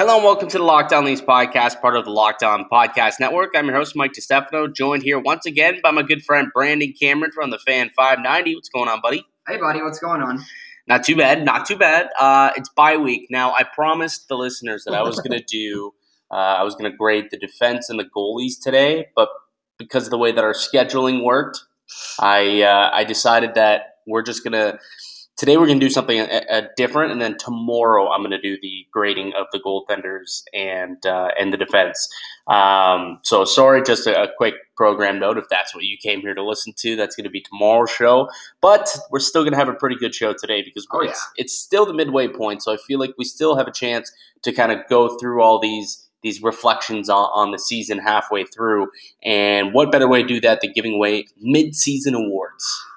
Hello and welcome to the Locked On Leafs podcast, part of the Locked On Podcast Network. I'm your host, Mike DiStefano, joined here once again by my good friend Brandon Cameron from the Fan 590. What's going on, buddy? Hey, buddy, what's going on? Not too bad, not too bad. Uh, it's bye week. Now, I promised the listeners that I was going to do, uh, I was going to grade the defense and the goalies today, but because of the way that our scheduling worked, I, uh, I decided that we're just going to today we're going to do something a, a different, and then tomorrow I'm going to do the grading of the goaltenders and uh, and the defense. Um, so sorry, just a, a, quick program note. If that's what you came here to listen to, that's going to be tomorrow's show. But we're still going to have a pretty good show today because oh, it's yeah. it's still the midway point. So I feel like we still have a chance to kind of go through all these these reflections on, on the season halfway through. And what better way to do that than giving away mid-season awards?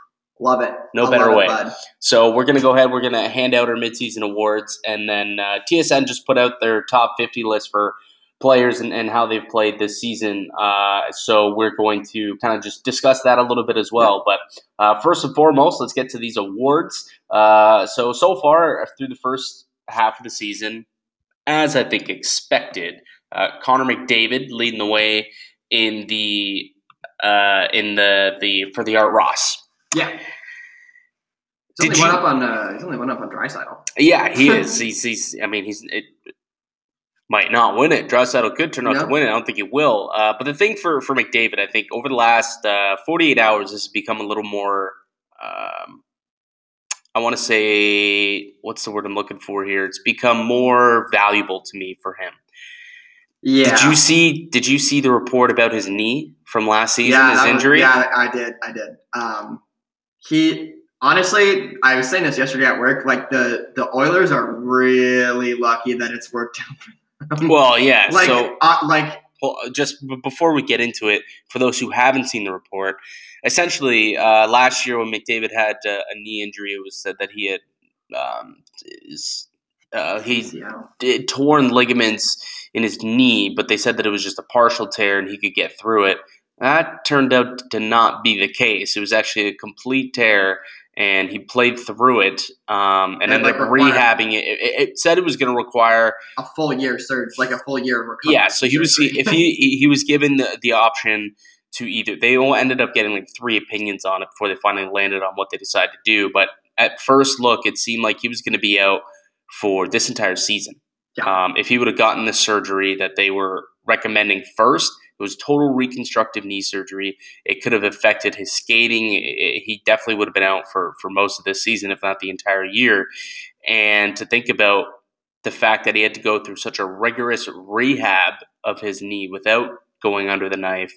Love it. No I better way. It, so we're going to go ahead. We're going to hand out our midseason awards, and then uh, TSN just put out their top 50 list for players and, and how they've played this season. Uh, so we're going to kind of just discuss that a little bit as well. But uh, first and foremost, let's get to these awards. Uh, so so far through the first half of the season, as I think expected, uh, Connor McDavid leading the way in the uh, in the the for the Art Ross yeah. He's only, you, went up on, uh, he's only went up on Draisaitl. Yeah, he is. he's, he's, I mean, he's, it might not win it. Draisaitl could turn out to win it. I don't think he will. Uh, but the thing for, for McDavid, I think over the last uh, 48 hours, this has become a little more, um, I want to say, what's the word I'm looking for here? It's become more valuable to me for him. Yeah. Did you see? Did you see the report about his knee from last season? Yeah, his injury. Was, yeah, I did. I did. Um, he honestly, I was saying this yesterday at work. Like the the Oilers are really lucky that it's worked out. well, yeah. like, so, uh, like, well, just before we get into it, for those who haven't seen the report, essentially, uh, last year when McDavid had uh, a knee injury, it was said that he had um, is, uh, he did torn ligaments in his knee, but they said that it was just a partial tear and he could get through it. That turned out to not be the case. It was actually a complete tear, and he played through it um, and, and ended like up rehabbing it. it. it. said it was going to require a full year surge, like a full year of recovery. Yeah, so he was if he he was given the, the option to either they all ended up getting like three opinions on it before they finally landed on what they decided to do. But at first look, it seemed like he was going to be out for this entire season. Yeah. Um, if he would have gotten the surgery that they were recommending first, it was total reconstructive knee surgery. It could have affected his skating. It, he definitely would have been out for, for most of this season, if not the entire year. And to think about the fact that he had to go through such a rigorous rehab of his knee without going under the knife,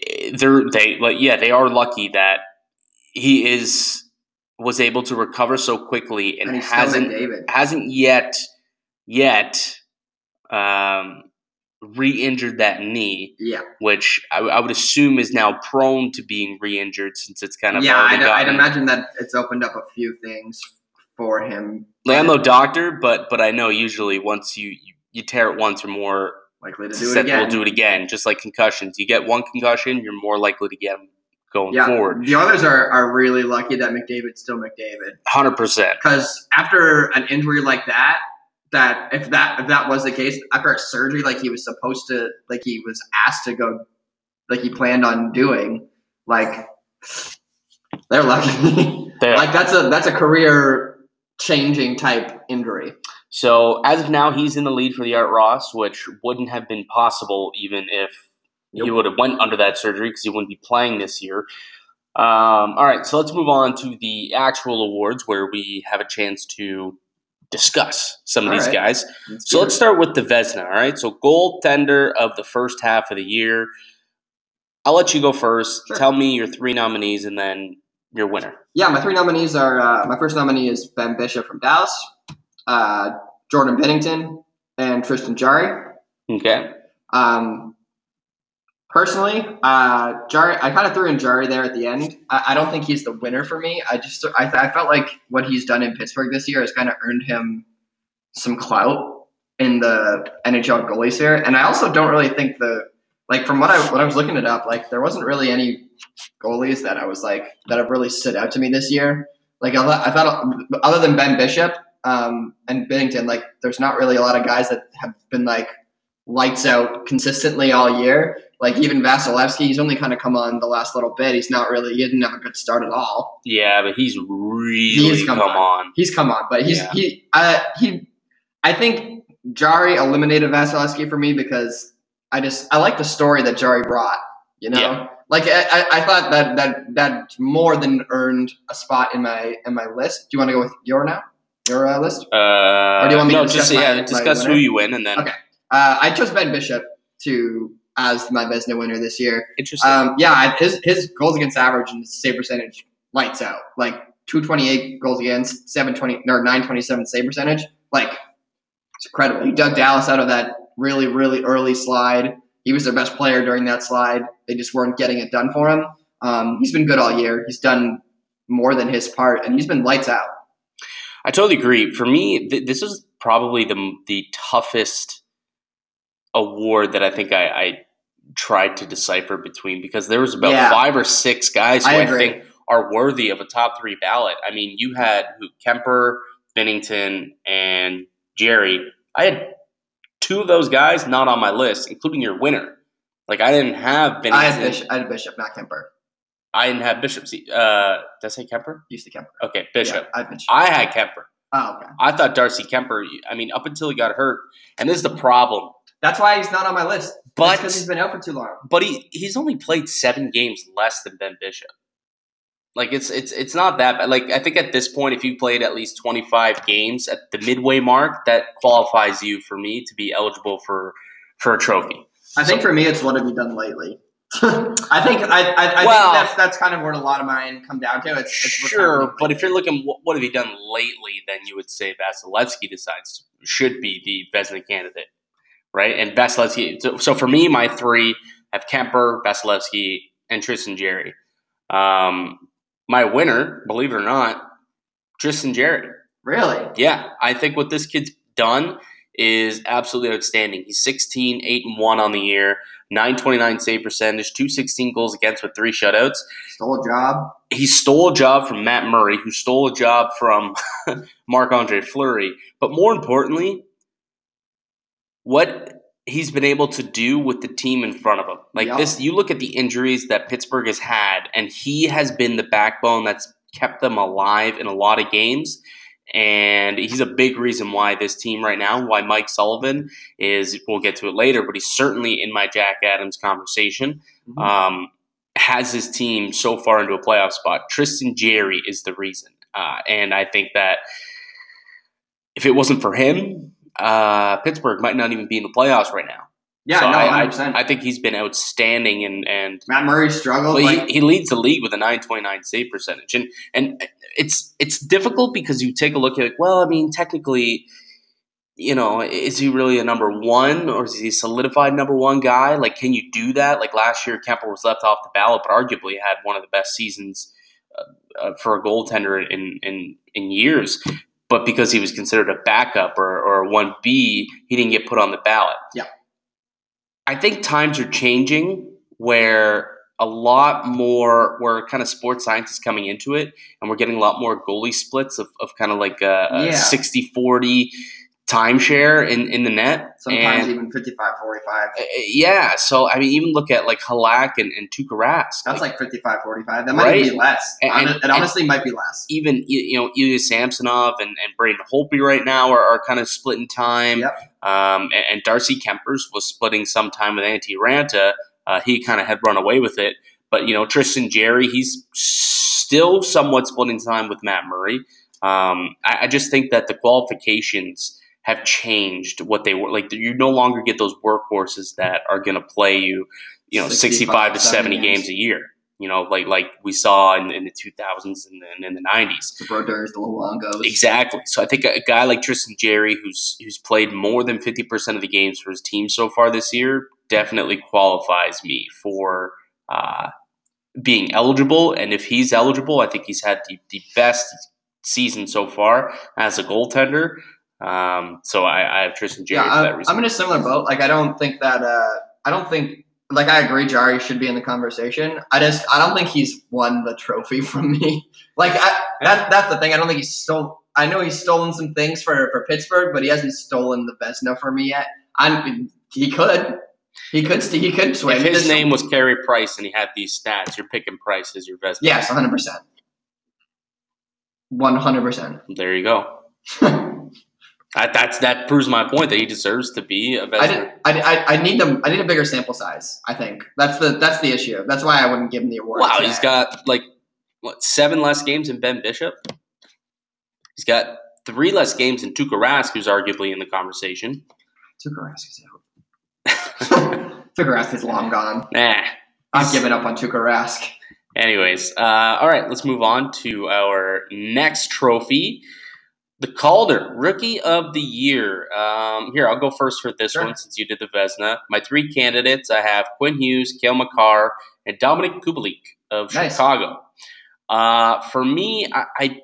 eh, they're they like yeah they are lucky that he is was able to recover so quickly and, and hasn't hasn't yet yet um, re-injured that knee. Yeah, which I, I, would assume is now prone to being re-injured since it's kind of yeah. I'd, I'd, imagine that it's opened up a few things for him. I'm no doctor, but but I know usually once you you, you tear it once or more, likely to do it again. We'll do it again, just like concussions. You get one concussion, you're more likely to get them going yeah, forward. The others are, are really lucky that McDavid's still McDavid. Hundred percent. Because after an injury like that, that if that if that was the case after a surgery like he was supposed to like he was asked to go like he planned on doing like they're lucky. They're, like that's a that's a career changing type injury. So as of now he's in the lead for the art ross which wouldn't have been possible even if yep. he would have went under that surgery because he wouldn't be playing this year. Um, all right so let's move on to the actual awards where we have a chance to discuss some of all these right. guys. Let's so let's start with the Vezina. All right. So goaltender of the first half of the year. I'll let you go first. Sure. Tell me your three nominees and then your winner. Yeah, my three nominees are uh, my first nominee is Ben Bishop from Dallas, uh, Jordan Binnington, and Tristan Jarry. Okay. Um, Personally, uh, Jarry, I kind of threw in Jarry there at the end. I, I don't think he's the winner for me. I just I, I felt like what he's done in Pittsburgh this year has kind of earned him some clout in the NHL goalies here. And I also don't really think the like from what I when I was looking it up, like there wasn't really any goalies that I was like that have really stood out to me this year. Like I, I thought, other than Ben Bishop, um, and Binnington, like there's not really a lot of guys that have been like lights out consistently all year. Like even Vasilevskiy, he's only kind of come on the last little bit. He's not really he didn't have a good start at all. Yeah, but he's really come, come on. on. He's come on, but he's yeah. he uh, he. I think Jarry eliminated Vasilevskiy for me because I just I like the story that Jarry brought. You know, yeah. like I, I thought that that that more than earned a spot in my in my list. Do you want to go with your now? Your uh, list? Uh, or do you want me no, to discuss just yeah, discuss my who you win and then. Okay, uh, I chose Ben Bishop to as my Vezina winner this year. Interesting. Um, yeah, his his goals against average and save percentage lights out. Like two twenty eight goals against, seven twenty or nine twenty seven save percentage. Like it's incredible. He dug Dallas out of that really really early slide. He was their best player during that slide. They just weren't getting it done for him. Um, he's been good all year. He's done more than his part, and he's been lights out. I totally agree. For me, th- this is probably the the toughest award that I think I, I tried to decipher between because there was about yeah. five or six guys who I, I, think are worthy of a top three ballot. I mean, you had who, Kuemper, Binnington, and Jarry. I had two of those guys not on my list, including your winner. Like I didn't have Binnington. I had Bishop, I had Bishop not Kuemper. I didn't have Bishop. Uh, did I say Kuemper? Used to Kuemper. Okay, Bishop. Yeah, I, Bishop. I had Kuemper. Oh, okay. I thought Darcy Kuemper. I mean, up until he got hurt, and this is the problem. That's why he's not on my list. But because he's been out for too long. But he he's only played seven games less than Ben Bishop. Like it's it's it's not that bad. Like I think at this point, if you played at least twenty five games at the midway mark, that qualifies you for me to be eligible for for a trophy. I think for me, it's what have you done lately. I think I, I, I well, think that's that's kind of what a lot of mine come down to. It's, it's sure, but if you're looking, what, what, have you done lately? Then you would say Vasilevskiy decides should be the Vezina candidate right? And Vasilevskiy. So, so, for me, my three have Kuemper, Vasilevskiy, and Tristan Jarry. Um, my winner, believe it or not, Tristan Jarry. Really? Yeah, I think what this kid's done is absolutely outstanding. He's 16, 8 and 1 on the year, 929 save percentage, 216 goals against with three shutouts. Stole a job. He stole a job from Matt Murray, who stole a job from Marc Andre Fleury. But more importantly, what he's been able to do with the team in front of him. Like yep. this, you look at the injuries that Pittsburgh has had, and he has been the backbone that's kept them alive in a lot of games. And he's a big reason why this team right now, why Mike Sullivan is, we'll get to it later, but he's certainly in my Jack Adams conversation. Mm-hmm. Um, has his team so far into a playoff spot. Tristan Jarry is the reason. Uh, and I think that if it wasn't for him, uh, Pittsburgh might not even be in the playoffs right now. Yeah, so no, I, I, I, think he's been outstanding, and and Matt Murray struggled. Well, like, he, he, leads the league with a 929 save percentage, and and it's it's difficult because you take a look at it. Well, I mean, technically, you know, is he really a number one, or is he a solidified number one guy? Like, can you do that? Like last year, Kuemper was left off the ballot, but arguably had one of the best seasons uh, uh, for a goaltender in in in years but because he was considered a backup or, or a 1B, he didn't get put on the ballot. Yeah. I think times are changing where a lot more, where kind of sports science is coming into it, and we're getting a lot more goalie splits of, of kind of like a, a yeah. 60 40 timeshare in, in the net. Sometimes and, even 55 45. Uh, yeah. So, I mean, even look at like Halak and, and Tuukka Rask. That's like, like 55 45. That might right? be less. And, and, it honestly might be less. Even, you know, Ilya Samsonov and, and Braden Holtby right now are, are kind of splitting time. Yep. Um, and, Darcy Kempers was splitting some time with Antti Raanta. Uh, he kind of had run away with it. But, you know, Tristan Jarry, he's still somewhat splitting time with Matt Murray. Um, I, I just think that the qualifications – have changed what they were like. You no longer get those workhorses that are going to play you, you know, 65 to 70 games. games a year. You know, like like we saw in, in the 2000s and, and in the 90s. The Brodeurs, the Luongos. Exactly. So I think a, a, guy like Tristan Jarry, who's who's played more than 50% of the games for his team so far this year, definitely qualifies me for uh, being eligible. And if he's eligible, I think he's had the, the best season so far as a goaltender. Um, so I, I, have Tristan Jarry yeah, for that reason. I'm in a similar boat. Like I don't think that uh, I don't think like I agree Jarry should be in the conversation. I just I don't think he's won the trophy from me. Like I, that that's the thing. I don't think he's still I know he's stolen some things for, for Pittsburgh, but he hasn't stolen the Vezina for me yet. I'm he could. He could st- he could swing. If his This- name was Carey Price and he had these stats, you're picking Price as your best. Yes, 100%. 100%. There you go. That, that's that proves my point that he deserves to be a I, Vezina. did, I, I, I need them. I need a bigger sample size. I think that's the that's the issue. That's why I wouldn't give him the award. Wow, today. he's got like what seven less games than Ben Bishop. He's got three less games than Tuukka Rask, who's arguably in the conversation. Tuukka Rask is out. Tuukka Rask is long gone. Nah. I'm giving up on Tuukka Rask. Anyways, uh, all right, let's move on to our next trophy. The Calder Rookie of the Year. Um, here, I'll go first for this Sure. one since you did the Vezina. My three candidates I have Quinn Hughes, Cale Makar, and Dominic Kubalik of Nice. Chicago. Uh, for me, I, I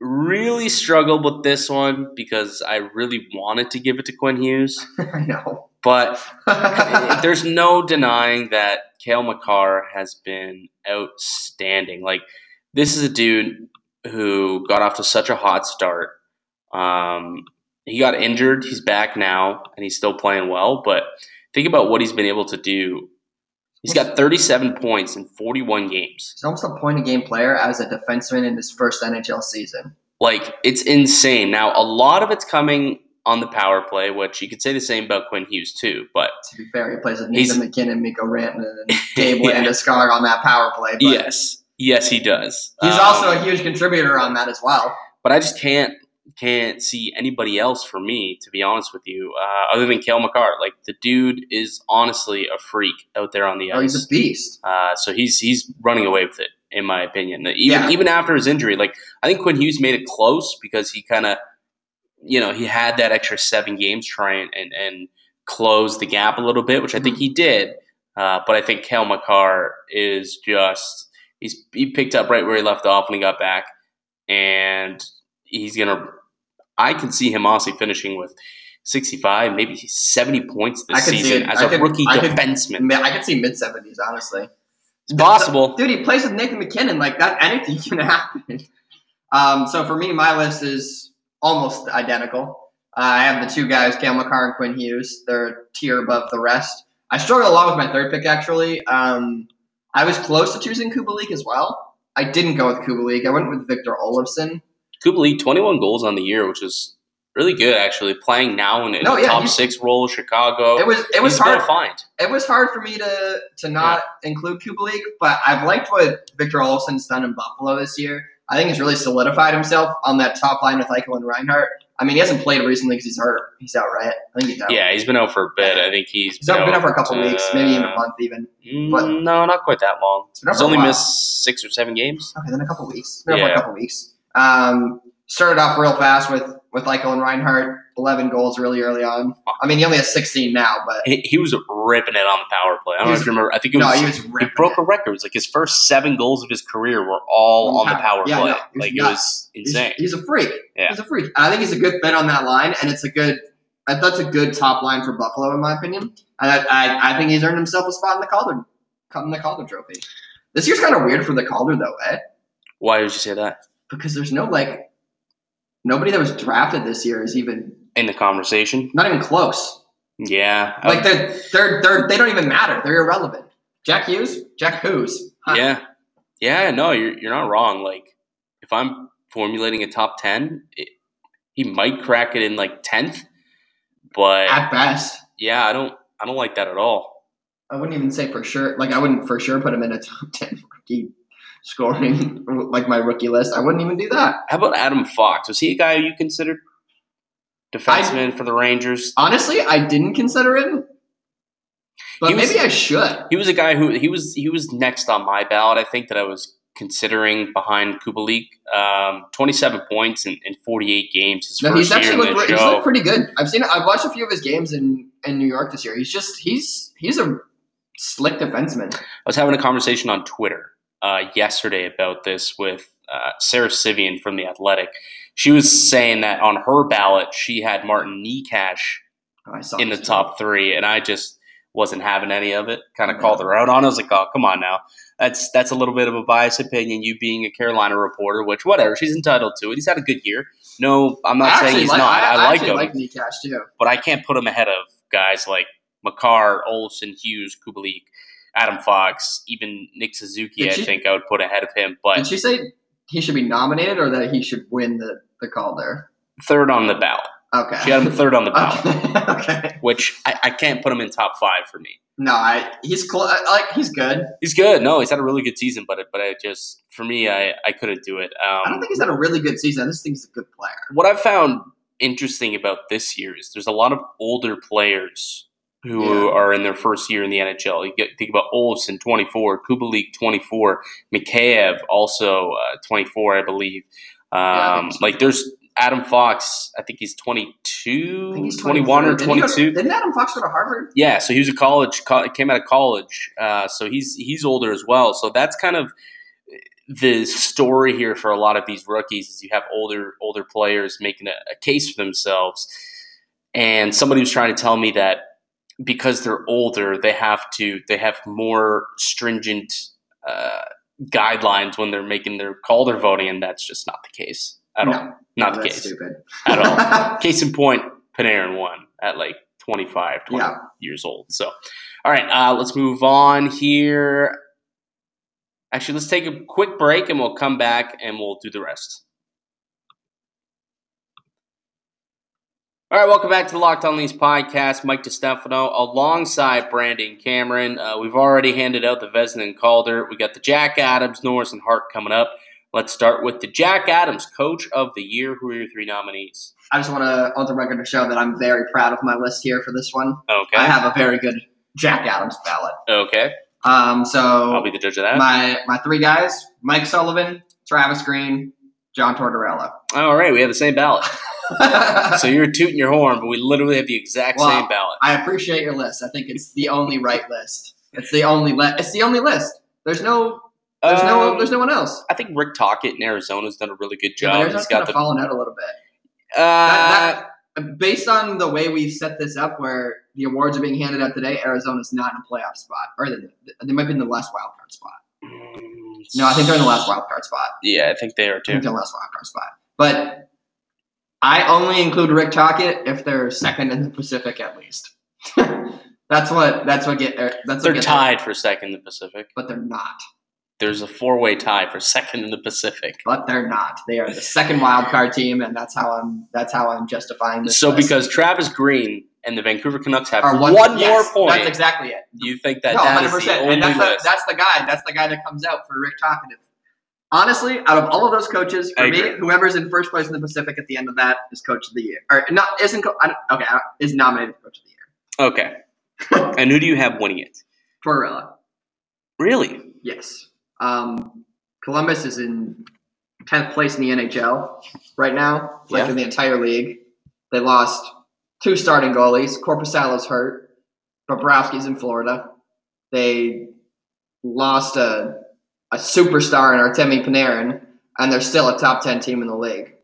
really struggled with this one because I really wanted to give it to Quinn Hughes, I know. but there's no denying that Cale Makar has been outstanding. Like this is a dude who got off to such a hot start. Um, he got injured. He's back now, and he's still playing well. But think about what he's been able to do. He's got 37 points in 41 games. He's almost a point a game player as a defenseman in his first NHL season. Like it's insane. Now a lot of it's coming on the power play, which you could say the same about Quinn Hughes too. But To be fair, he plays with Nathan MacKinnon, Mikko Rantanen, and Gabe Yeah. Landeskog on that power play. But yes, yes, he does. he's Um, also a huge contributor on that as well. but I just can't can't see anybody else for me to be honest with you, uh, other than Cale Makar. Like the dude is honestly a freak out there on the Oh, he's a beast. Uh, so he's he's running away with it, in my opinion. Even Yeah. even after his injury, like I think Quinn Hughes made it close because he kind of, you know, he had that extra seven games trying and and close the gap a little bit, which I think he did. Uh, but I think Cale Makar is just he's he picked up right where he left off when he got back, and he's gonna. I can see him honestly finishing with. 65, maybe 70 points this I could see season as I a could- rookie I could- defenseman. I could see mid seventies, honestly. It's possible. Dude, he plays with Nathan MacKinnon. Like that, anything can happen. Um, so for me, my list is almost identical. Uh, I have the two guys, Cale Makar and Quinn Hughes. They're a tier above the rest. I struggled a lot with my third pick, actually. Um, I was close to choosing Kubalik as well. I didn't go with Kubalik. I went with Victor Olofsson. Kubalik, 21 goals on the year, which is really good, actually. Playing now in, in No, the yeah, top six role, Chicago. It was it was hard. a find. it was hard for me to to not include Kubalik, but I've liked what Victor Olofsson's done in Buffalo this year. I think he's really solidified himself on that top line with Eichel and Reinhart. I mean, he hasn't played recently because he's hurt. He's out, right? I think he's out. Yeah, he's been out for a bit. I think he's He's out, been out for a couple uh, weeks, maybe even a month, even. mm, but- no, not quite that long. Been He's only missed six or seven games. Okay, then a couple weeks. It's out for Yeah. a couple weeks. Um, started off real fast with with Eichel and Reinhart. Eleven goals really early on. I mean, he only has sixteen now, but He, he was ripping it on the power play. I don't He know if you remember. I think it no, was. he was he broke it. a record. It was like his first seven goals of his career were all On on the power. power Yeah, play. no, was like it was insane. he's a freak. Yeah. He's a freak. I think he's a good fit on that line, and it's a good. That's a good top line for Buffalo, in my opinion. And I, I, I think he's earned himself a spot in the Calder, in the Calder Trophy. This year's kind of weird for the Calder, though, eh? Why would you say that Because there's no like nobody that was drafted this year is even in the conversation? not even close. Yeah, Like they're they're they're they don't even matter. They're irrelevant. Jack Hughes, Jack who's? Huh. Yeah, yeah. No, you're you're not wrong. Like if I'm formulating a top ten, it, he might crack it in like tenth. But At best, yeah, I don't I don't like that at all. I wouldn't even say for sure. Like I wouldn't for sure put him in a top ten rookie scoring like my rookie list. I wouldn't even do that. How about Adam Fox? Was he a guy you considered defenseman for the Rangers? Honestly, I didn't consider him, but was- maybe I should. He was a guy who he was he was next on my ballot. I think that I was considering behind Kubalik. Um, Twenty seven points in, in forty eight games. His No, first he's year actually in looked, he's looked pretty good. I've seen. I've watched a few of his games in in New York this year. He's just he's he's a slick defenseman. I was having a conversation on Twitter uh, yesterday about this with uh, Sara Civian from The Athletic. She was saying that on her ballot, she had Martin Necas Oh, I in the this. top three, and I just wasn't having any of it. Kind of called her out on it. I was like, oh, come on now. that's that's a little bit of a biased opinion. You being a Carolina reporter, which whatever, she's entitled to it. He's had a good year. No, I'm not I saying he's like, not. I, I, like actually him, like Necas too. but I can't put him ahead of guys like Makar, Olson, Hughes, Kubalik, Adam Fox, even Nick Suzuki. Did I she- think I would put ahead of him, but Did she say he should be nominated or that he should win the the Calder? third on the ballot. Okay. She had him third on the ballot, okay. okay. which I, I can't put him in top five for me. No, I he's cl- I- like he's good. He's good. No, he's had a really good season, but it, but I just for me, I, I couldn't do it. Um, I don't think he's had a really good season. I just think he's a good player. what I've found interesting about this year is there's a lot of older players who Yeah. are in their first year in the NHL. You get think about Olsen, 24, Kubalik, 24, Mikheyev, also uh, 24, I believe. Yeah, Um, so. like there's Adam Fox, I think he's 22, think he's 21 or 23. Didn't 22. Didn't Adam Fox go to Harvard? Yeah, so he was a college, co- came out of college, uh, so he's he's older as well. So that's kind of the story here for a lot of these rookies is you have older older players making a, a case for themselves, and somebody was trying to tell me that because they're older, they have to they have more stringent uh, guidelines when they're making their Calder voting, and that's just not the case at all. No, Not the that's case stupid at all. Case in point, Panarin won at like 25, 20 Yeah. years old. So, all right, uh, let's move on here. Actually, let's take a quick break and we'll come back and we'll do the rest. All right, welcome back to the Locked On Leafs podcast. Mike DeStefano alongside Brandon Cameron. Uh, we've already handed out the Vezina and Calder. We got the Jack Adams, Norris, and Hart coming up. Let's start with the Jack Adams Coach of the Year. Who are your three nominees? I just want to on the record to show that I'm very proud of my list here for this one. Okay. I have a very good Jack Adams ballot. Okay. Um, so I'll be the judge of that. my my three guys: Mike Sullivan, Travis Green, John Tortorella. All right, we have the same ballot. So you're tooting your horn, but we literally have the exact Well, same ballot. I appreciate your list. I think it's the only right list. It's the only li- It's the only list. There's no. There's no. Um, There's no one else. I think Rick Tocchet in Arizona's done a really good job. He's kind got the fallen out a little bit. uh, That- that- based on the way we've set this up, where the awards are being handed out today, Arizona's not in a playoff spot, or they, they might be in the last wild card spot. No, I think they're in the last wild card spot. Yeah, I think they are I too. think they're in the last wild card spot. But I only include Rick Tocchet if they're second in the Pacific at least. that's what. That's what get. Er, that's They're tied for second in the Pacific. but they're not. There's a four-way tie for second in the Pacific. But they're not. They are the second wild card team, and that's how I'm. That's how I'm justifying this. So list. because Travis Green and the Vancouver Canucks have Or one, yes, more point, That's exactly it. you think that no, that hundred is the only And that's the, that's the guy. That's the guy that comes out for Rick Talkative. Honestly, out of all of those coaches, for I me, agree. whoever's in first place in the Pacific at the end of that is coach of the year, or not isn't co- okay is nominated coach of the year. okay. and who do you have winning it? Tortorella, Really? yes. Um, Columbus is in tenth place in the NHL right now, like Yeah. in the entire league. They lost two starting goalies. Korpisalo's hurt. Bobrovsky's in Florida. They lost a a superstar in Artemi Panarin, and they're still a top ten team in the league.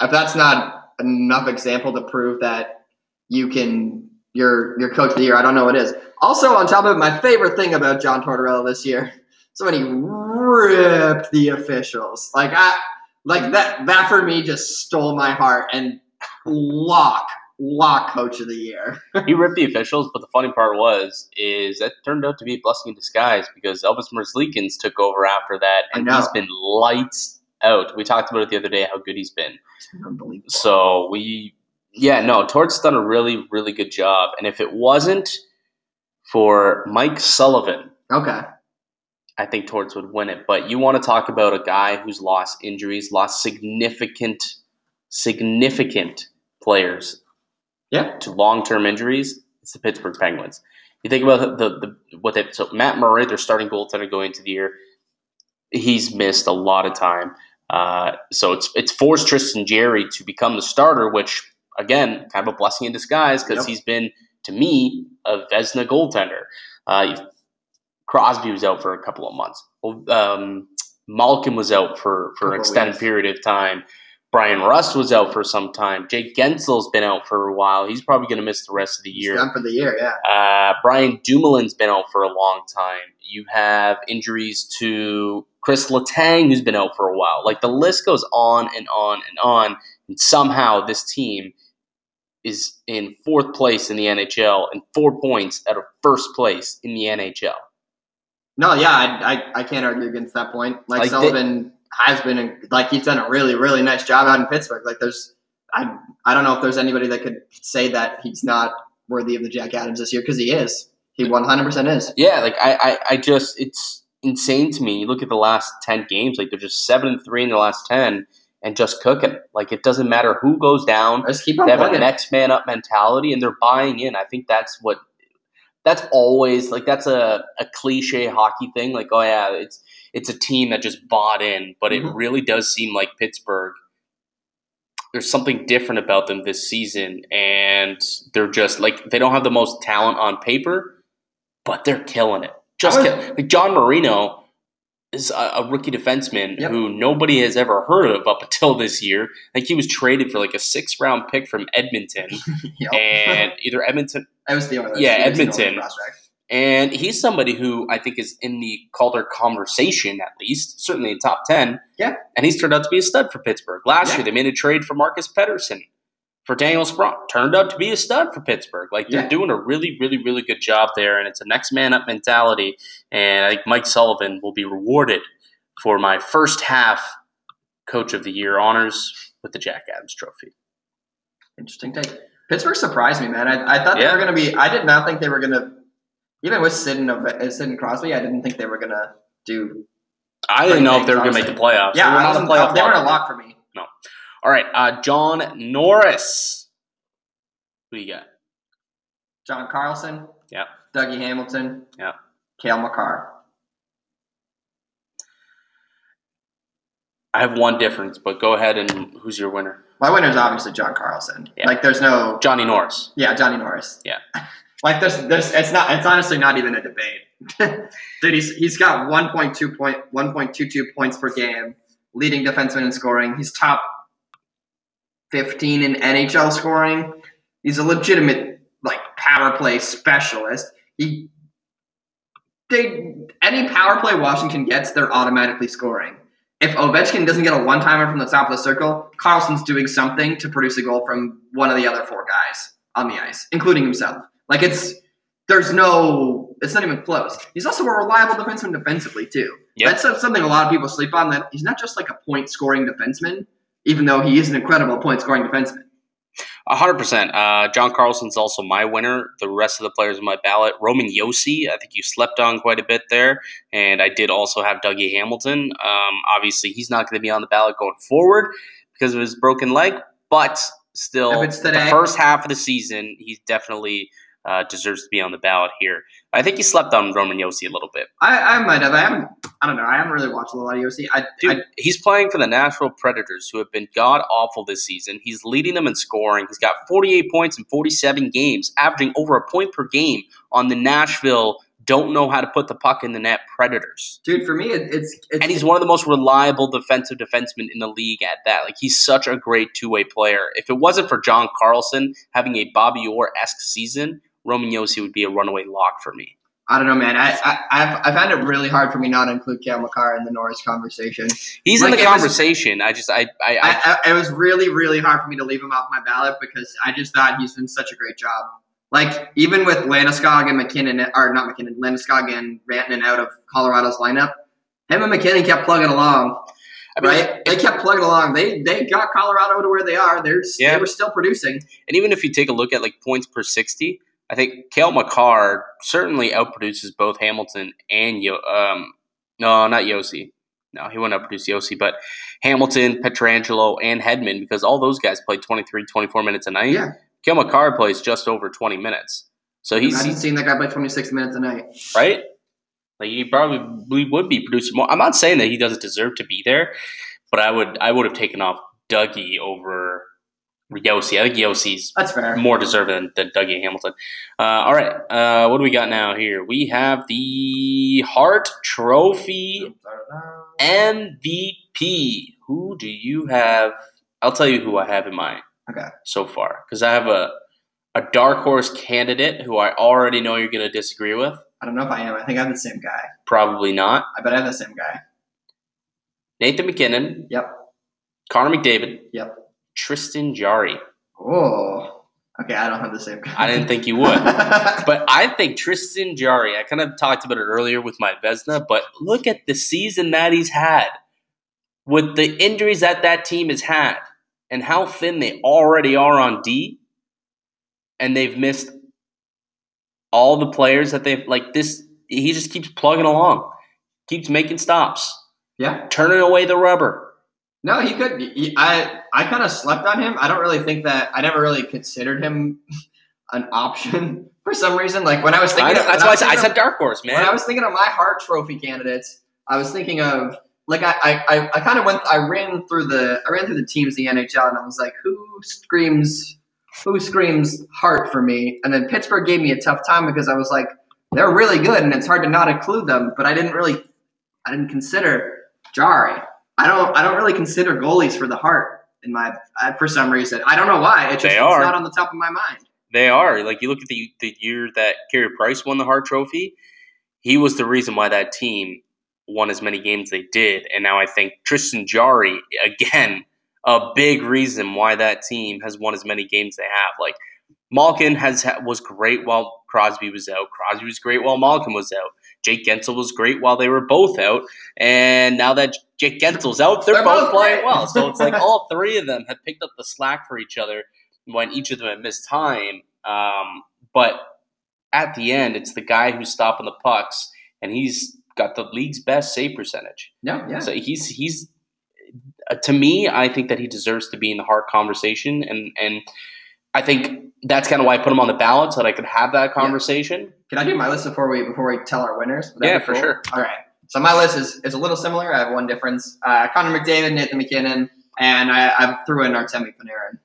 If that's not enough example to prove that you can you're your coach of the year, I don't know what is. Also, on top of it, my favorite thing about John Tortorella this year, somebody ripped the officials. Like I like that that for me just stole my heart and lock lock coach of the year. he ripped the officials, but the funny part was is that turned out to be a blessing in disguise because Elvis Merzlikins took over after that, and he's been lights out. We talked about it the other day how good he's been. Unbelievable. So we, yeah, no, Tort's done a really, really good job. And if it wasn't for Mike Sullivan, Okay. I think Torts would win it. But you want to talk about a guy who's lost injuries, lost significant, significant players Yeah. to long-term injuries. It's the Pittsburgh Penguins. You think about the, the what they so Matt Murray, their starting goaltender going into the year, he's missed a lot of time. Uh, so it's it's forced Tristan Jarry to become the starter, which again, kind of a blessing in disguise because Yep. he's been to me a Vezina goaltender. Uh, Crosby was out for a couple of months. Um, Malkin was out for, for an extended weeks. period of time. Bryan Rust was out for some time. Jake Guentzel's been out for a while. He's probably going to miss the rest of the He's year. done for the year. Yeah. Uh, Brian Dumoulin's been out for a long time. You have injuries to Chris Letang, who's been out for a while. Like the list goes on and on and on. And somehow this team is in fourth place in the NHL and four points out of first place in the NHL. No, yeah, I, I, I can't argue against that point. Like, Like, Sullivan has been, a, like he's done a really, really nice job out in Pittsburgh. Like there's, I, I don't know if there's anybody that could say that he's not worthy of the Jack Adams this year because he is. He 100% is. Yeah, like I, I, I just it's insane to me. You look at the last ten games, like they're just seven and three in the last ten and just cooking. Like it doesn't matter who goes down. Just keep on they have a playing. next man up mentality and they're buying in. I think that's what that's always like that's a, a cliche hockey thing. Like, oh yeah, it's it's a team that just bought in, but it Mhm. really does seem like Pittsburgh there's something different about them this season and they're just like they don't have the most talent on paper, but they're killing it. Just was- kill- like John Marino is a, a rookie defenseman Yep. who nobody has ever heard of up until this year. Like he was traded for like a six round pick from Edmonton, Yep. and either Edmonton, that was the. Yeah, Edmonton. And he's somebody who I think is in the Calder conversation at least, certainly in top ten. Yeah. and he's turned out to be a stud for Pittsburgh. Last Yeah. year they made a trade for Marcus Pettersson for Daniel Sprong. Turned out to be a stud for Pittsburgh. Like they're Yeah. doing a really, really, really good job there, and it's a next man up mentality. And I think Mike Sullivan will be rewarded for my first half Coach of the Year honors with the Jack Adams Trophy. Interesting take. Pittsburgh surprised me, man. I, I thought Yeah. they were going to be. I did not think they were going to. Even with Sidden, uh, Sidden Crosby, I didn't think they were going to do. I didn't know if they were going to make the playoffs. Yeah, they were not a playoff they weren't a lock. lock for me. No. All right, uh, John Norris. Who you got? John Carlson. Yep. Dougie Hamilton. Yep. Cale Makar. I have one difference, but go ahead and who's your winner? My winner is obviously John Carlson. Yeah. Like, there's no. Johnny Norris. Yeah, Johnny Norris. Yeah. Like there's there's it's not it's honestly not even a debate. Dude, he's he's got 1.2 point 1.22 points per game, leading defenseman in scoring. He's top 15 in NHL scoring. He's a legitimate like power play specialist. He they any power play Washington gets, they're automatically scoring. If Ovechkin doesn't get a one timer from the top of the circle, Carlson's doing something to produce a goal from one of the other four guys on the ice, including himself. Like it's there's no it's not even close. He's also a reliable defenseman defensively too. Yep. That's something a lot of people sleep on. That he's not just like a point scoring defenseman, even though he is an incredible point scoring defenseman. A hundred percent. Uh, John Carlson's also my winner. The rest of the players on my ballot, Roman Josi. I think you slept on quite a bit there, and I did also have Dougie Hamilton. Um, obviously, he's not going to be on the ballot going forward because of his broken leg, but still, the first half of the season, he's definitely uh, deserves to be on the ballot here. I think you slept on Roman Josi a little bit. I, I might have. I haven't. I don't know. I haven't really watched a lot of UFC. I, Dude, I he's playing for the Nashville Predators, who have been god awful this season. He's leading them in scoring. He's got 48 points in 47 games, averaging over a point per game on the Nashville don't know how to put the puck in the net Predators. dude, for me, it, it's it's And he's one of the most reliable defensive defensemen in the league at that. Like he's such a great two-way player. If it wasn't for John Carlson having a Bobby Orr-esque season, Roman Josi would be a runaway lock for me. I don't know, man. I, I I've I found it really hard for me not to include Cale Makar in the Norris conversation. He's Like, in the it was- conversation. I just I I, I I, it was really, really hard for me to leave him off my ballot because I just thought he's done such a great job. Like even with Landeskog and MacKinnon, or not MacKinnon, Landeskog and Rantanen out of Colorado's lineup, him and MacKinnon kept plugging along. I mean, Right? They kept plugging along. They they got Colorado to where they are. They're Yeah. they were still producing. And even if you take a look at like points per 60, I think Cale Makar certainly outproduces both Hamilton and Yo. Um, no, not Josi. No, he wouldn't outproduce Josi, but Hamilton, Pietrangelo, and Hedman because all those guys played 23, 24 minutes a night. Yeah, Cale Makar plays just over 20 minutes. So he's, he's seeing that guy play 26 minutes a night. right? Like he probably would be producing more. I'm not saying that he doesn't deserve to be there, but I would I would have taken off Dougie over Josi. I think Josi's That's fair. more deserving than, than Dougie Hamilton. Uh, all right, uh, what do we got now here? We have the Hart Trophy MVP. Who do you have I'll tell you who I have in mind. Okay. So far, because I have a a dark horse candidate who I already know you're going to disagree with. I don't know if I am. I think I have the same guy. Probably not. I bet I have the same guy. Nathan MacKinnon. Yep. Connor McDavid. Yep. Tristan Jarry. Oh. Okay, I don't have the same. I didn't think you would. But I think Tristan Jarry, I kind of talked about it earlier with my Vezina, but look at the season that he's had with the injuries that that team has had and how thin they already are on D. And they've missed all the players that they've, like this, he just keeps plugging along, keeps making stops, yeah. turning away the rubber. No, he could. He, I I kind of slept on him. I don't really think that. I never really considered him an option for some reason. Like when I was thinking, know, of- that's why I said, I said of- dark horse, man. when I was thinking of my Hart Trophy candidates, I was thinking of like I I, I, I kind of went. I ran through the I ran through the teams the NHL, and I was like, who screams who screams Hart for me? And then Pittsburgh gave me a tough time because I was like, they're really good, and it's hard to not include them. But I didn't really I didn't consider Jarry. I don't I don't really consider goalies for the Hart in my uh, for some reason. I don't know why. It just They it's are. not on the top of my mind. They are. Like you look at the the year that Carey Price won the Hart Trophy, he was the reason why that team won as many games they did. And now I think Tristan Jarry again a big reason why that team has won as many games they have. Like Malkin has was great while Crosby was out. Crosby was great while Malkin was out. Jake Guentzel was great while they were both out. And now that Jake Guentzel's out, they're, They're both, both playing well. So it's like all three of them have picked up the slack for each other when each of them had missed time. Um, but at the end, it's the guy who's stopping the pucks, and he's got the league's best save percentage. No, yeah. So he's he's uh, to me, I think that he deserves to be in the Hart conversation, and and I think that's kind of why I put him on the ballot so that I could have that conversation. Can I do my list before we before we tell our winners? Yeah, be for sure. All right. So my list is, is a little similar. I have one difference. Uh, Connor McDavid, Nathan MacKinnon, and I, I threw in Artemi Panarin.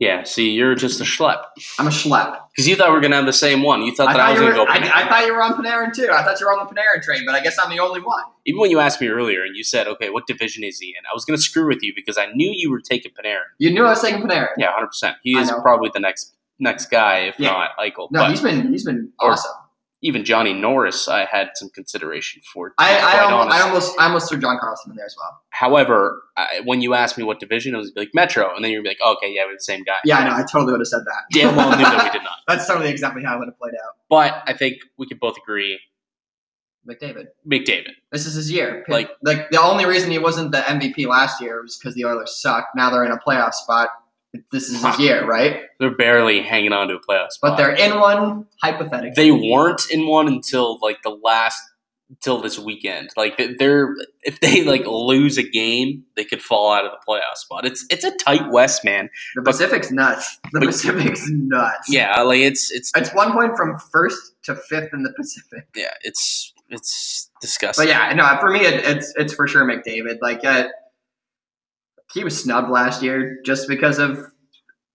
Yeah, see, you're just a schlep I'm a schlep. because you thought we were gonna have the same one. You thought I that I, thought, was you gonna were, go. I, Panarin. I thought you were on Panarin too. I thought you were on the Panarin train, but I guess I'm the only one. Even when you asked me earlier and you said, "Okay, what division is he in?" I was gonna screw with you because I knew you were taking Panarin. You knew I was taking Panarin. Yeah, hundred percent. He is probably the next next guy, if Yeah. not Eichel. No, but he's been he's been awesome. Even Johnny Norris, I had some consideration for. I, I, almost. I almost I almost threw John Carlson in there as well. However, I, when you asked me what division, it was like Metro, and then you're be like, oh, okay, yeah, we're the same guy. Yeah, I know. I totally would have said that. Damn well knew that we did not. That's totally exactly how it would have played out. But I think we could both agree, McDavid. McDavid. This is his year. Like- like the only reason he wasn't the MVP last year was because the Oilers sucked. Now they're in a playoff spot. This is his year, right? They're barely hanging on to a playoff spot. But they're in one hypothetically. they weren't in one until like the last until this weekend. Like they're if they like lose a game, they could fall out of the playoff spot. It's it's a tight West, man. the Pacific's nuts. The but- Pacific's nuts. Yeah, like it's it's It's one point from first to fifth in the Pacific. yeah, it's it's disgusting. But yeah, no, for me, it, it's it's for sure McDavid. Like, uh, he was snubbed last year just because of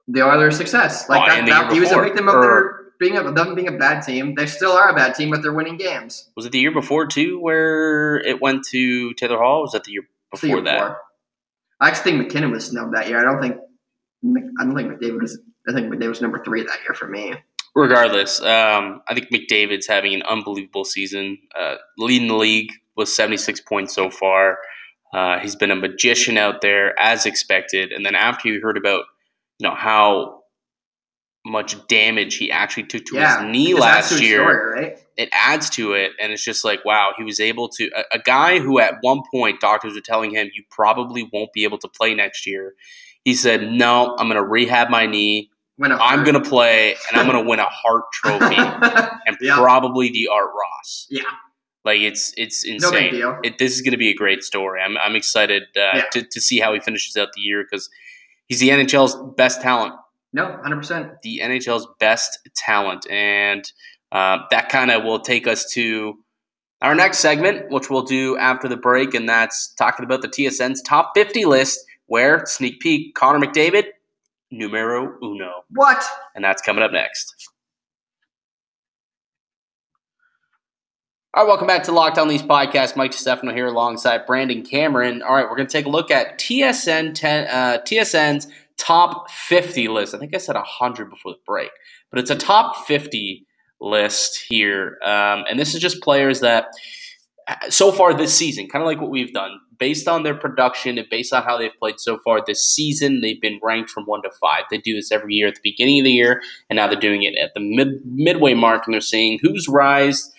the Oilers' success. Like, Oh, that, that- he was a victim of or- their being a, them being a bad team. They still are a bad team, but they're winning games. was it the year before too, where it went to Taylor Hall? Was that the year It's the before year that? before. I actually think MacKinnon was snubbed that year. I don't think. I don't think McDavid was. I think McDavid was number three that year for me. Regardless, um, I think McDavid's having an unbelievable season, uh, leading the league with 76 points so far. Uh, he's been a magician out there, as expected. And then after you heard about, you know, how much damage he actually took to yeah, his knee last year, story, right? it adds to it. And it's just like, wow, he was able to. A, a guy who at one point doctors were telling him, you probably won't be able to play next year. He said, no, I'm going to rehab my knee. I'm going to play, and I'm going to win a Hart Trophy and Yeah. probably the Art Ross. Yeah. Like it's it's no big insane. deal. It, this is going to be a great story. I'm I'm excited uh, Yeah. to to see how he finishes out the year because he's the NHL's best talent, No, hundred percent. the NHL's best talent, and uh, that kind of will take us to our next segment, which we'll do after the break, and that's talking about the TSN's top 50 list. Where sneak peek Connor McDavid, numero uno, What? and that's coming up next. All right, welcome back to Locked On Leafs podcast. Mike Stefano here alongside Brandon Cameron. All right, we're going to take a look at TSN 10, uh, TSN's top 50 list. I think I said 100 before the break, but it's a top 50 list here. Um, and this is just players that, so far this season, kind of like what we've done, based on their production and based on how they've played so far this season, they've been ranked from one to five. They do this every year at the beginning of the year, and now they're doing it at the mid, midway mark, and they're seeing who's rise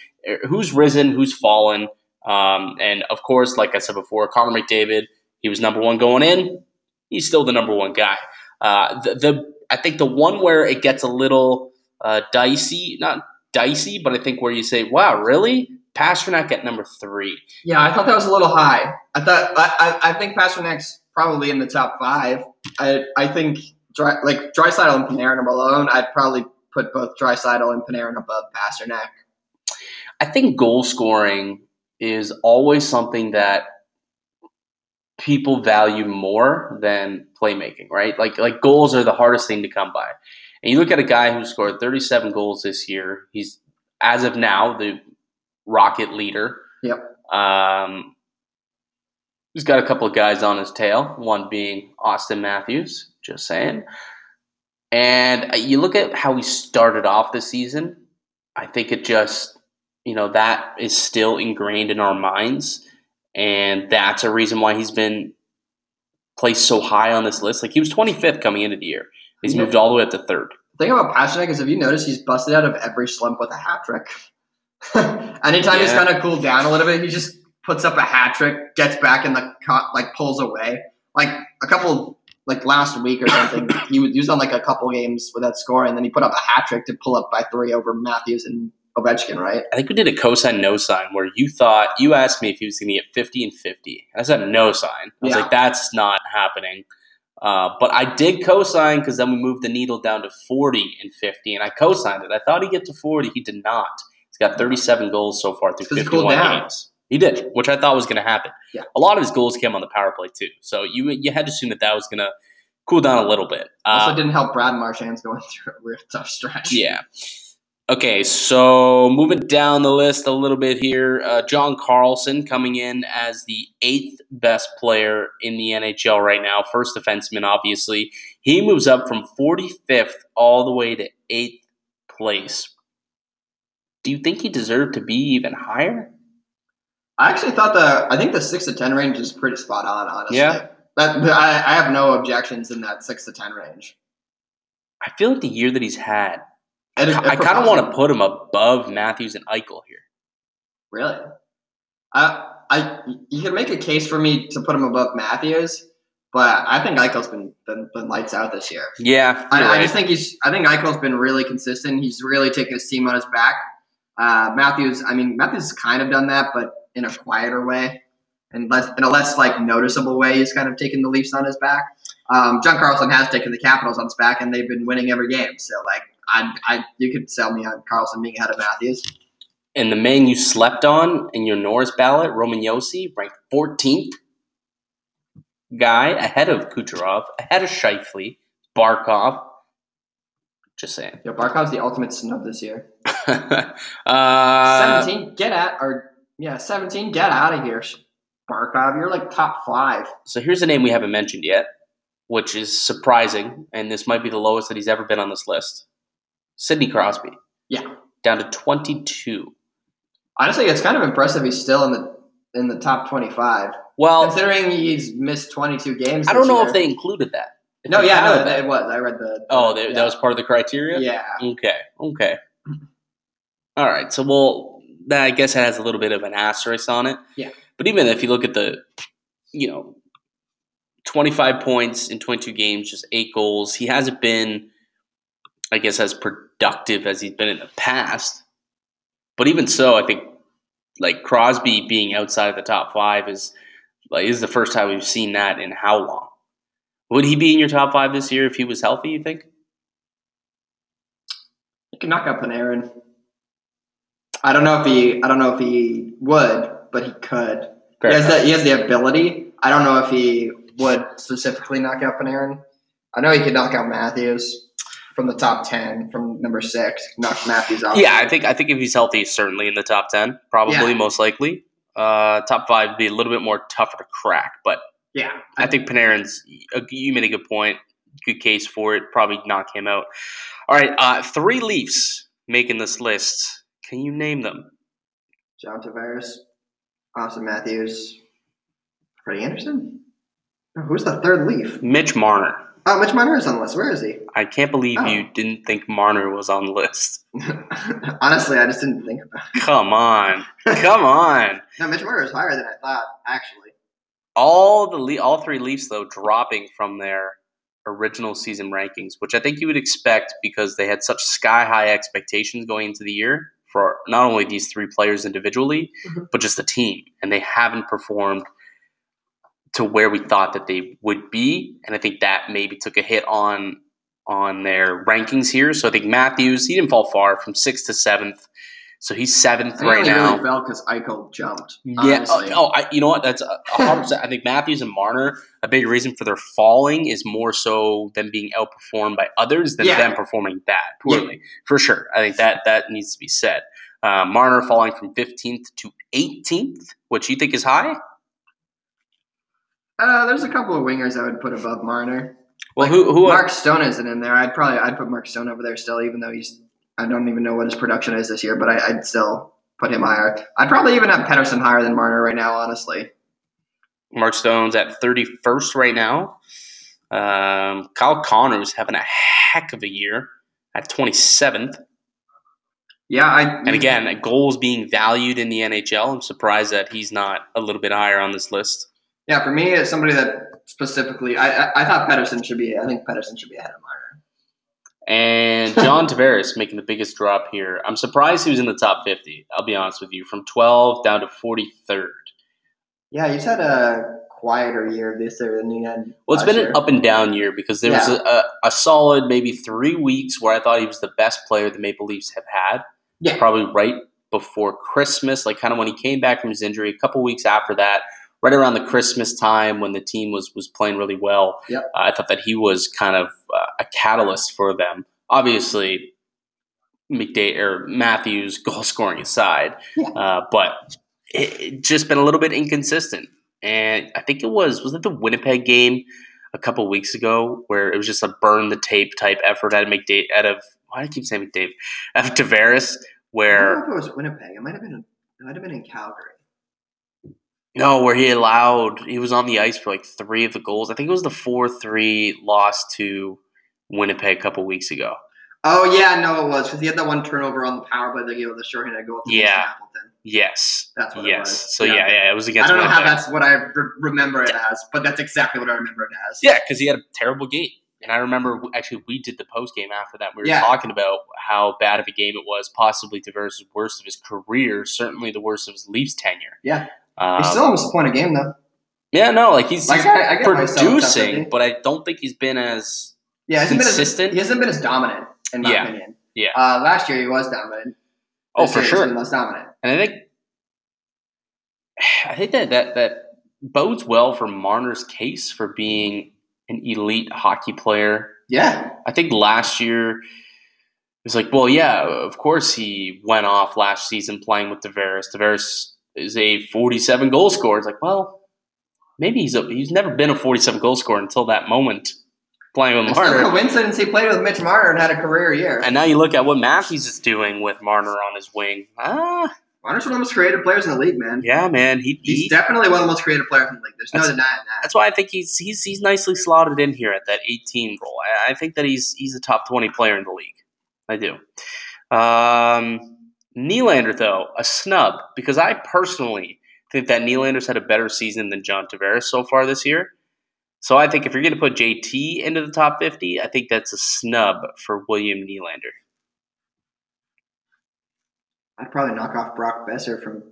who's risen, who's fallen. Um, and of course, like I said before, Connor McDavid, he was number one going in. He's still the number one guy. Uh, the, the, I think the one where it gets a little uh, dicey, not dicey, but I think where you say, "Wow, really?" Pastrnak at number three. Yeah, I thought that was a little high. I thought I, I, I think Pastrnak's probably in the top five. I I think dry, like Draisaitl and Panarin alone, I'd probably put both Draisaitl and Panarin above Pastrnak. I think goal scoring is always something that people value more than playmaking, right? Like like goals are the hardest thing to come by. And you look at a guy who scored 37 goals this year. He's as of now the rocket leader. Yep. Um, he's got a couple of guys on his tail. One being Auston Matthews. Just saying. And you look at how he started off the season. I think it just you know, that is still ingrained in our minds. And that's a reason why he's been placed so high on this list. Like he was 25th coming into the year. He's yeah. moved all the way up to third. The thing about Pastrnak is if you notice, he's busted out of every slump with a hat trick. Anytime yeah. he's kind of cooled down a little bit, he just puts up a hat trick, gets back in the cut, like pulls away. Like a couple like last week or something, he was on like a couple games without scoring, and then he put up a hat trick to pull up by three over Matthews and Ovechkin, right? I think we did a cosign no sign where you thought you asked me if he was going to get 50 and 50. I said no sign. I was yeah. like, that's not happening. Uh, but I did cosign because then we moved the needle down to 40 and 50, and I cosigned it. I thought he'd get to 40. He did not. He's got 37 goals so far through 51 games. He did, which I thought was going to happen. Yeah. A lot of his goals came on the power play too, so you you had to assume that that was going to cool down a little bit. Also, uh, didn't help Brad Marchand's going through a real tough stretch. Yeah. Okay, so moving down the list a little bit here, uh, John Carlson coming in as the eighth best player in the NHL right now, first defenseman, obviously. He moves up from 45th all the way to eighth place. Do you think he deserved to be even higher? I actually thought the I think the six to ten range is pretty spot on. Honestly, yeah. That, I, I have no objections in that six to ten range. I feel like the year that he's had I, I kind of want to put him above Matthews and Eichel here. Really? I, I, you can make a case for me to put him above Matthews, but I think Eichel's been been, been lights out this year. Yeah, I, right. I, just think he's. I think Eichel's been really consistent. He's really taken his team on his back. Uh, Matthews, I mean, Matthews has kind of done that, but in a quieter way and less in a less like noticeable way. He's kind of taken the Leafs on his back. Um, John Carlson has taken the Capitals on his back, and they've been winning every game. So like I, I, you could sell me on Carlson being ahead of Matthews. And the man you slept on in your Norris ballot, Roman Josi, ranked 14th guy ahead of Kucherov, ahead of Scheifele, Barkov. Just saying. Yeah, Barkov's the ultimate snub this year. uh, 17, get at, or yeah, 17, get out of here. Barkov, you're like top five. So here's a name we haven't mentioned yet, which is surprising, and this might be the lowest that he's ever been on this list. Sidney Crosby. Yeah. Down to 22. Honestly, it's kind of impressive he's still in the in the top 25. Well, considering he's missed 22 games. I don't know year. if they included that. If no, yeah, no, that. it was. I read the. Oh, they, yeah. that was part of the criteria. Yeah. Okay. Okay. All right. So, well, that I guess it has a little bit of an asterisk on it. Yeah. But even if you look at the, you know, 25 points in 22 games, just eight goals, he hasn't been I guess, as productive as he's been in the past. But even so, I think like Crosby being outside of the top five is like is the first time we've seen that in how long? Would he be in your top five this year if he was healthy? You think? He could knock out Panarin. I don't know if he. I don't know if he would, but he could. Fair he has the he has the ability. I don't know if he would specifically knock out Panarin. I know he could knock out Matthews. From the top ten, from number six, knock Matthews off. Yeah, I think I think if he's healthy, he's certainly in the top ten, probably Yeah. most likely. Uh, top five would be a little bit more tougher to crack, but yeah. I think Panarin's. You made a good point, good case for it. Probably knock him out. All right, uh, three Leafs making this list. Can you name them? John Tavares, Auston Matthews, Freddie Andersen. Oh, who's the third Leaf? Mitch Marner. Oh, Mitch Marner is on the list. Where is he? I can't believe Oh. you didn't think Marner was on the list. Honestly, I just didn't think about. it. Come on, come on. No, Mitch Marner is higher than I thought. Actually, all the Le- all three Leafs though dropping from their original season rankings, which I think you would expect because they had such sky high expectations going into the year for not only these three players individually, Mhm. but just the team, and they haven't performed to where we thought that they would be, and I think that maybe took a hit on on their rankings here. So I think Matthews he didn't fall far from sixth to seventh. So he's seventh right now. really fell because Eichel jumped. Yeah. Oh, honestly. oh, I, you know what? That's hundred percent. I think Matthews and Marner. A big reason for their falling is more so them being outperformed by others than Yeah. them performing that poorly. For sure, I think that that needs to be said. Uh, Marner falling from fifteenth to eighteenth, which you think is high. Uh, there's a couple of wingers I would put above Marner. Well, Like, who who? Mark Stone isn't in there. I'd probably I'd put Mark Stone over there still, even though he's I don't even know what his production is this year, but I, I'd still put him higher. I'd probably even have Pettersson higher than Marner right now, honestly. Mark Stone's at thirty first right now. Um, Kyle Connor's having a heck of a year at twenty seventh. Yeah, I And again, goals being valued in the NHL. I'm surprised that he's not a little bit higher on this list. Yeah, for me, it's somebody that specifically I, I I thought Pettersson should be. I think Pettersson should be ahead of Marner. And John Tavares making the biggest drop here. I'm surprised he was in the top 50. I'll be honest with you, from 12 down to 43rd. Yeah, he's had a quieter year this year than he had. Well, it's been year. an up and down year because there was Yeah. a, a, a solid maybe three weeks where I thought he was the best player the Maple Leafs have had. Yeah. Probably right before Christmas, like kind of when he came back from his injury. A couple weeks after that, right around the Christmas time when the team was was playing really well. Yep. Uh, I thought that he was kind of uh, a catalyst for them. Obviously, McDay or Matthews goal scoring aside, Yeah. uh, but it, it just been a little bit inconsistent. And I think it was was it the Winnipeg game a couple weeks ago where it was just a burn the tape type effort out of McDay out of why do I keep saying McDavid out of Tavares I don't where know if it was Winnipeg. It might have been. It might have been in Calgary. No where he allowed he was on the ice for like three of the goals. I think it was the four three loss to Winnipeg a couple weeks ago. Oh yeah, no, it was because he had that one turnover on the power play that gave the shorthanded goal to Yeah. Appleton. Yes. That's what it yes. was. So yeah. Yeah. yeah, it was against. I don't know how that's what I re- remember it as, but that's exactly what I remember it as. Yeah, because he had a terrible game. And I remember actually we did the post game after that. We were Yeah. talking about how bad of a game it was, possibly Tavares' worst of his career, certainly the worst of his Leafs tenure. Yeah. Um, He's still almost a point a game though. yeah, no, like he's, Like he's I, I get myself top producing, but I don't think he's been as yeah, hasn't been consistent. as, he hasn't been as dominant in my Yeah. opinion. Yeah. Uh, last year he was dominant. oh for year he's sure. been less dominant. And I think I think that that that bodes well for Marner's case for being an elite hockey player Yeah. I think last year it was like, well, yeah, of course he went off last season playing with Tavares. Tavares is a 47 goal scorer. It's like, well, maybe he's a, he's never been a 47 goal scorer until that moment playing with It's Marner. coincidence he played with Mitch Marner and had a career year. And now you look at what Matthews is doing with Marner on his wing. Ah, Marner's one of the most creative players in the league, man. yeah, man, he, He's he definitely one of the most creative players in the league. There's no denying that. that's why I think he's he's he's nicely slotted in here at that 18 role. I, I think that he's he's a top 20 player in the league. I do. Um, Nylander though a snub because I personally think that Nylander's had a better season than John Tavares so far this year. So I think if you're going to put JT into the top 50, I think that's a snub for William Nylander. I'd probably knock off Brock Boeser from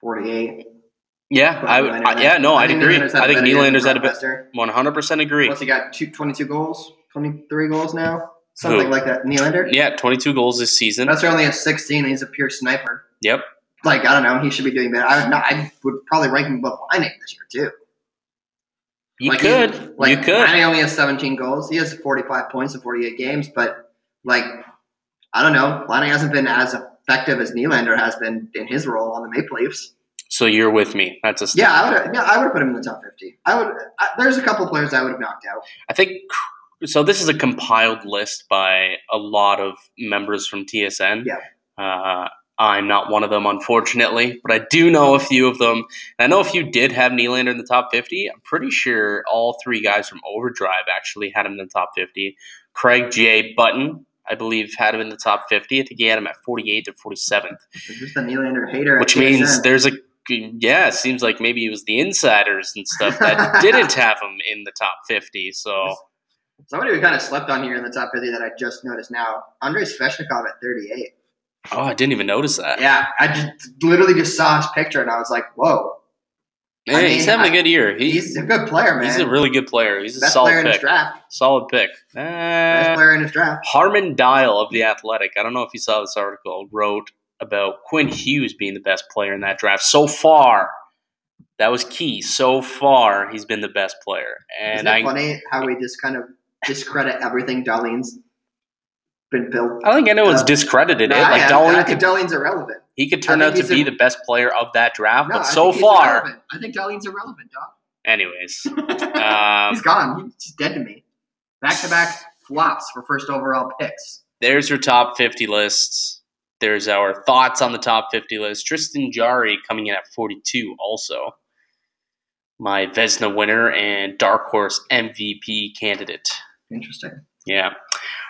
48. Yeah, I, would- I yeah no, I I'd think agree. I think better Nylander's had a bit. 100% agree. What's he got? Two, 22 goals? 23 goals now? Something Who? like that. Nylander? Yeah, 22 goals this season. That's only has 16 and he's a pure sniper. Yep. Like, I don't know. He should be doing better. I would, not, I would probably rank him above Laine this year, too. You Like, could. he- like, you could. Laine only has 17 goals. He has 45 points in 48 games, but like I don't know, Laine hasn't been as effective as Nylander has been in his role on the Maple Leafs. So you're with me. That's a step. Yeah, I would. Yeah, I would have put him in the top fifty. I would. I, there's a couple players I would have knocked out. I think so. This is a compiled list by a lot of members from TSN. Yeah. Uh, I'm not one of them, unfortunately, but I do know a few of them. And I know if you did have Nylander in the top 50, I'm pretty sure all three guys from Overdrive actually had him in the top 50. Craig J. Button, I believe, had him in the top 50. I think he had him at 48 or 47th. Just a Nylander hater. at Which means TSN. there's a yeah, it seems like maybe it was the insiders and stuff that didn't have him in the top 50. So somebody we kind of slept on here in the top fifty that I just noticed now. Andrei Svechnikov at thirty eight. oh, I didn't even notice that. Yeah, I just literally just saw his picture and I was like, whoa, Man, I he's having a I- good year. He, he's a good player, man. he's a really good player. He's a best solid player in his pick. draft. Solid pick. Best Uh, player in his draft. Harman Dayal of The Athletic, I don't know if you saw this article, wrote about Quinn Hughes being the best player in that draft. So far, that was key. So far, he's been the best player. Isn't And it I, funny how we just kind of discredit everything Dahlin's been built? I don't think anyone's Uh, discredited it. I, Like I could, Dahlin's irrelevant. he could turn out to be a- the best player of that draft. No, but I so far, irrelevant. I think Dahlin's irrelevant, dog. anyways, um, he's gone. He's dead to me. Back to back flops for first overall picks. there's your top 50 lists. There's our thoughts on the top 50 list. Tristan Jarry coming in at 42 also. My Vezina winner and Dark Horse MVP candidate. Interesting. Yeah.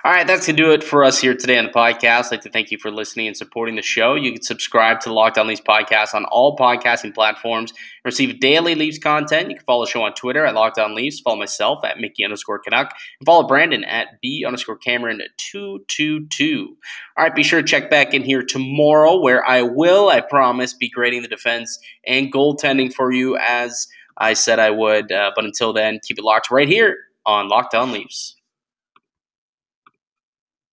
All right, that's going to do it for us here today on the podcast. I'd like to thank you for listening and supporting the show. You can subscribe to Locked On Leafs podcast on all podcasting platforms receive daily Leafs content. You can follow the show on Twitter at Locked On Leafs. Follow myself at Mickey underscore Canuck. And follow Brandon at B underscore Cameron 222. All right, be sure to check back in here tomorrow where I will, I promise, be grading the defense and goaltending for you as I said I would. Uh, but until then, keep it locked right here on Locked On Leafs.